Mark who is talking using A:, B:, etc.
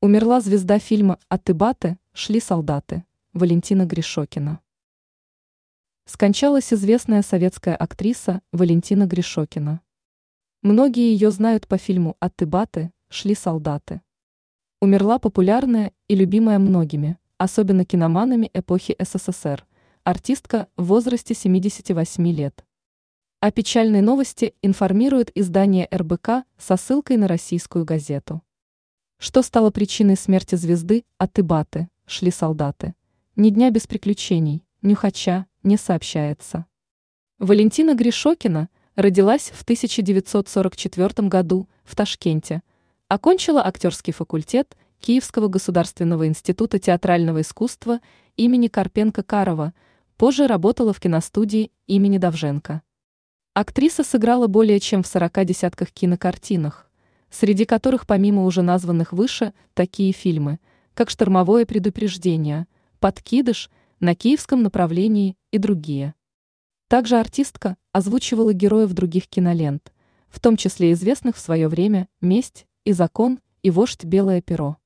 A: Умерла звезда фильма «А ты баты, шли солдаты» Валентина Гришокина. Скончалась известная советская актриса Валентина Гришокина. Многие ее знают по фильму «А ты баты, шли солдаты». Умерла популярная и любимая многими, особенно киноманами эпохи СССР, артистка в возрасте 78 лет. О печальной новости информирует издание РБК со ссылкой на российскую газету. Что стало причиной смерти звезды Атыбаты, шли солдаты? Ни дня без приключений, нюхача, не сообщается. Валентина Гришокина родилась в 1944 году в Ташкенте, окончила актерский факультет Киевского государственного института театрального искусства имени Карпенко-Карова, позже работала в киностудии имени Давженко. Актриса сыграла более чем в 40 десятках кинокартинах среди которых помимо уже названных выше такие фильмы, как «Штормовое предупреждение», «Подкидыш», «На киевском направлении» и другие. Также артистка озвучивала героев других кинолент, в том числе известных в свое время «Месть» и «Закон» и «Вождь Белое перо».